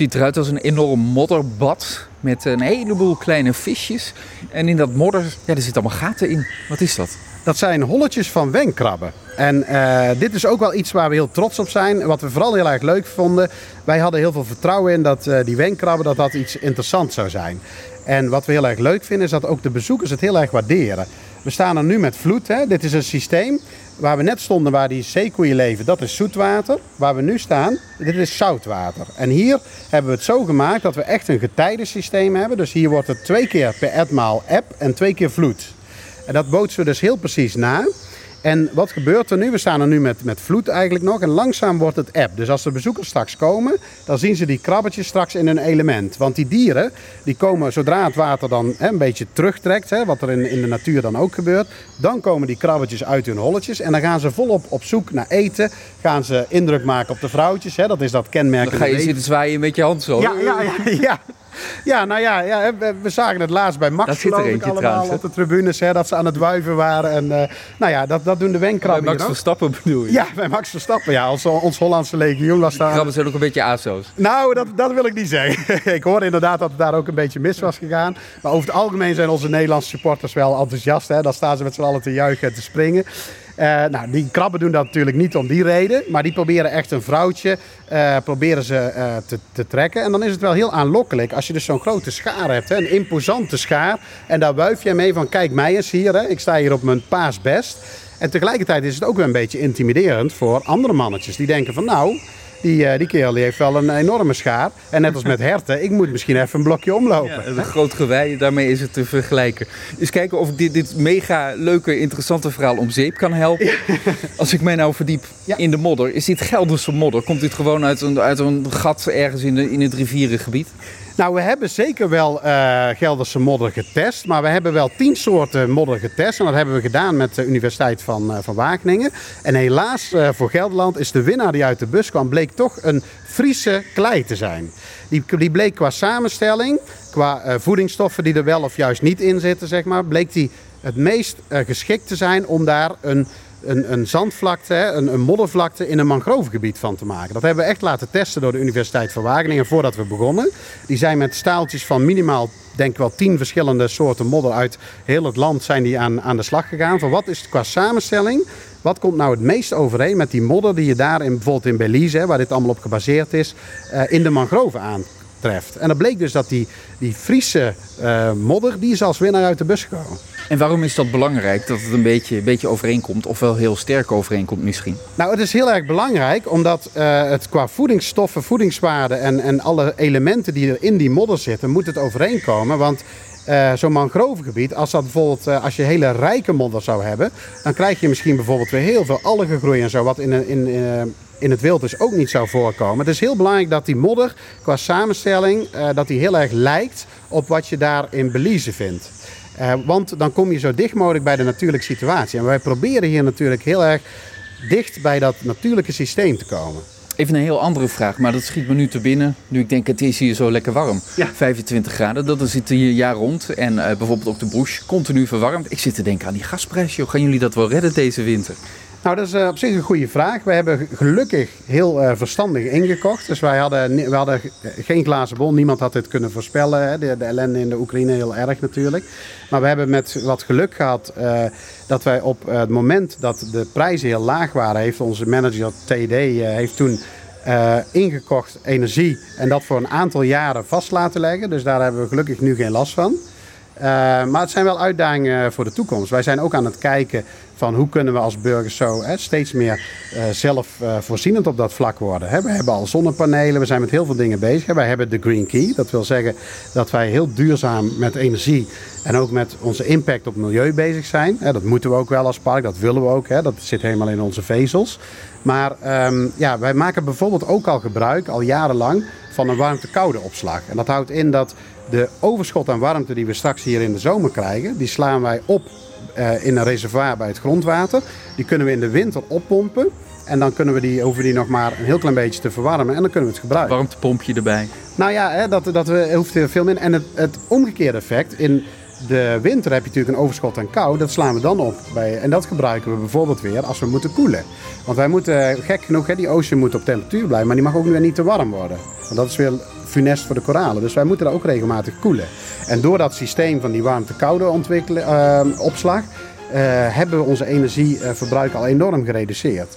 ziet eruit als een enorm modderbad met een heleboel kleine visjes. En in dat modder, ja, er zitten allemaal gaten in. Wat is dat? Dat zijn holletjes van wenkkrabben. En uh, dit is ook wel iets waar we heel trots op zijn. Wat we vooral heel erg leuk vonden. Wij hadden heel veel vertrouwen in dat uh, die wenkkrabben dat dat iets interessants zou zijn. En wat we heel erg leuk vinden is dat ook de bezoekers het heel erg waarderen. We staan er nu met vloed. Hè. Dit is een systeem waar we net stonden, waar die zeekoeien leven. Dat is zoetwater. Waar we nu staan, dit is zoutwater. En hier hebben we het zo gemaakt dat we echt een getijdensysteem hebben. Dus hier wordt het twee keer per etmaal eb en twee keer vloed. En dat bootsen we dus heel precies na. En wat gebeurt er nu? We staan er nu met, met vloed eigenlijk nog en langzaam wordt het app. Dus als de bezoekers straks komen, dan zien ze die krabbetjes straks in hun element. Want die dieren, die komen zodra het water dan hè, een beetje terugtrekt, hè, wat er in, in de natuur dan ook gebeurt, dan komen die krabbetjes uit hun holletjes en dan gaan ze volop op zoek naar eten. Gaan ze indruk maken op de vrouwtjes, hè, dat is dat kenmerk. Dan ga je zitten zwaaien met je hand zo. Ja, ja, ja. ja. Ja, nou ja, ja we, zagen het laatst bij Max dat zit er eentje allemaal trouwens, op de tribunes. Hè, dat ze aan het wuiven waren. En uh, nou ja, dat, dat doen de wenkkrabben Bij Max Verstappen bedoel je? Ja, bij Max Verstappen. Ja, ons, ons Hollandse legioen was daar. krabben zijn ook een beetje aso's. Nou, dat, dat wil ik niet zeggen. ik hoorde inderdaad dat het daar ook een beetje mis was gegaan. Maar over het algemeen zijn onze Nederlandse supporters wel enthousiast. Hè. Dan staan ze met z'n allen te juichen en te springen. Uh, nou, die krabben doen dat natuurlijk niet om die reden. Maar die proberen echt een vrouwtje uh, proberen ze, uh, te, te, trekken. En dan is het wel heel aanlokkelijk als je dus zo'n grote schaar hebt. Een imposante schaar. En daar wuif je mee van kijk mij eens hier. Hè, ik sta hier op mijn paasbest. En tegelijkertijd is het ook wel een beetje intimiderend voor andere mannetjes. Die denken van nou, die, uh, die kerel die heeft wel een enorme schaar. En net als met herten, ik moet misschien even een blokje omlopen. Ja, een groot gewei, daarmee is het te vergelijken. Dus kijken of ik dit, dit mega leuke, interessante verhaal om zeep kan helpen. Als ik mij nou verdiep ja. in de modder. Is dit Gelderse modder? Komt dit gewoon uit een, uit een gat ergens in, de, in het rivierengebied? Nou, we hebben zeker wel uh, Gelderse modder getest. Maar we hebben wel tien soorten modder getest. En dat hebben we gedaan met de Universiteit van, uh, van Wageningen. En helaas uh, voor Gelderland is de winnaar die uit de bus kwam... bleek toch een Friese klei te zijn. Die, bleek qua samenstelling, qua voedingsstoffen die er wel of juist niet in zitten... Zeg maar, bleek die het meest geschikt te zijn om daar een een, een zandvlakte, een, een, moddervlakte in een mangrovegebied van te maken. Dat hebben we echt laten testen door de Universiteit van Wageningen voordat we begonnen. Die zijn met staaltjes van minimaal, denk wel, tien verschillende soorten modder uit heel het land zijn die aan, aan de slag gegaan. Van wat is het qua samenstelling? Wat komt nou het meest overeen met die modder die je daar in, bijvoorbeeld in Belize, waar dit allemaal op gebaseerd is, uh, in de mangrove aantreft? En dat bleek dus dat die, die Friese uh, modder, die is als winnaar uit de bus gekomen. En waarom is dat belangrijk dat het een beetje, een beetje overeenkomt, of wel heel sterk overeenkomt misschien? Nou, het is heel erg belangrijk omdat uh, het qua voedingsstoffen, voedingswaarden en, en alle elementen die er in die modder zitten, moet het overeenkomen. Want uh, zo'n mangrovegebied, als dat bijvoorbeeld uh, als je hele rijke modder zou hebben, dan krijg je misschien bijvoorbeeld weer heel veel algengroei en zo, wat in, in, in, in het wild dus ook niet zou voorkomen. Het is heel belangrijk dat die modder qua samenstelling, dat die heel erg lijkt op wat je daar in Belize vindt. Want dan kom je zo dicht mogelijk bij de natuurlijke situatie. En wij proberen hier natuurlijk heel erg dicht bij dat natuurlijke systeem te komen. Even een heel andere vraag, maar dat schiet me nu te binnen. Nu ik denk, het is hier zo lekker warm. Ja. 25 graden, dat zit hier jaar rond. En uh, bijvoorbeeld ook de bush, continu verwarmd. Ik zit te denken aan die gasprijs. Joh. Gaan jullie dat wel redden deze winter? Nou, dat is uh, op zich een goede vraag. We hebben gelukkig heel uh, verstandig ingekocht. Dus wij hadden, we hadden geen glazen bol. Niemand had dit kunnen voorspellen. Hè. De, de, ellende in de Oekraïne heel erg natuurlijk. Maar we hebben met wat geluk gehad dat wij op het moment dat de prijzen heel laag waren... heeft onze manager TD heeft toen ingekocht energie en dat voor een aantal jaren vast laten leggen. Dus daar hebben we gelukkig nu geen last van. Uh, maar het zijn wel uitdagingen voor de toekomst. Wij zijn ook aan het kijken van hoe kunnen we als burgers zo hè, steeds meer uh, zelfvoorzienend op dat vlak worden. We hebben al zonnepanelen, we zijn met heel veel dingen bezig. Wij hebben de Green Key. Dat wil zeggen dat wij heel duurzaam met energie en ook met onze impact op het milieu bezig zijn. Dat moeten we ook wel als park, dat willen we ook. Hè. Dat zit helemaal in onze vezels. Maar um, ja, wij maken bijvoorbeeld ook al gebruik, al jarenlang, van een warmte-koude opslag. En dat houdt in dat de overschot aan warmte die we straks hier in de zomer krijgen, die slaan wij op uh, in een reservoir bij het grondwater. Die kunnen we in de winter oppompen. En dan kunnen we die, hoeven die nog maar een heel klein beetje te verwarmen. En dan kunnen we het gebruiken. Warmtepompje erbij. Nou ja, hè, dat, dat we, hoeft veel minder. En het, het omgekeerde effect. In de winter heb je natuurlijk een overschot aan kou. Dat slaan we dan op. Bij, en dat gebruiken we bijvoorbeeld weer als we moeten koelen. Want wij moeten, gek genoeg, hè, die ocean moet op temperatuur blijven. Maar die mag ook weer niet te warm worden. Want dat is weer funest voor de koralen. Dus wij moeten daar ook regelmatig koelen. En door dat systeem van die warmte-koude uh, opslag... Uh, hebben we onze energieverbruik al enorm gereduceerd.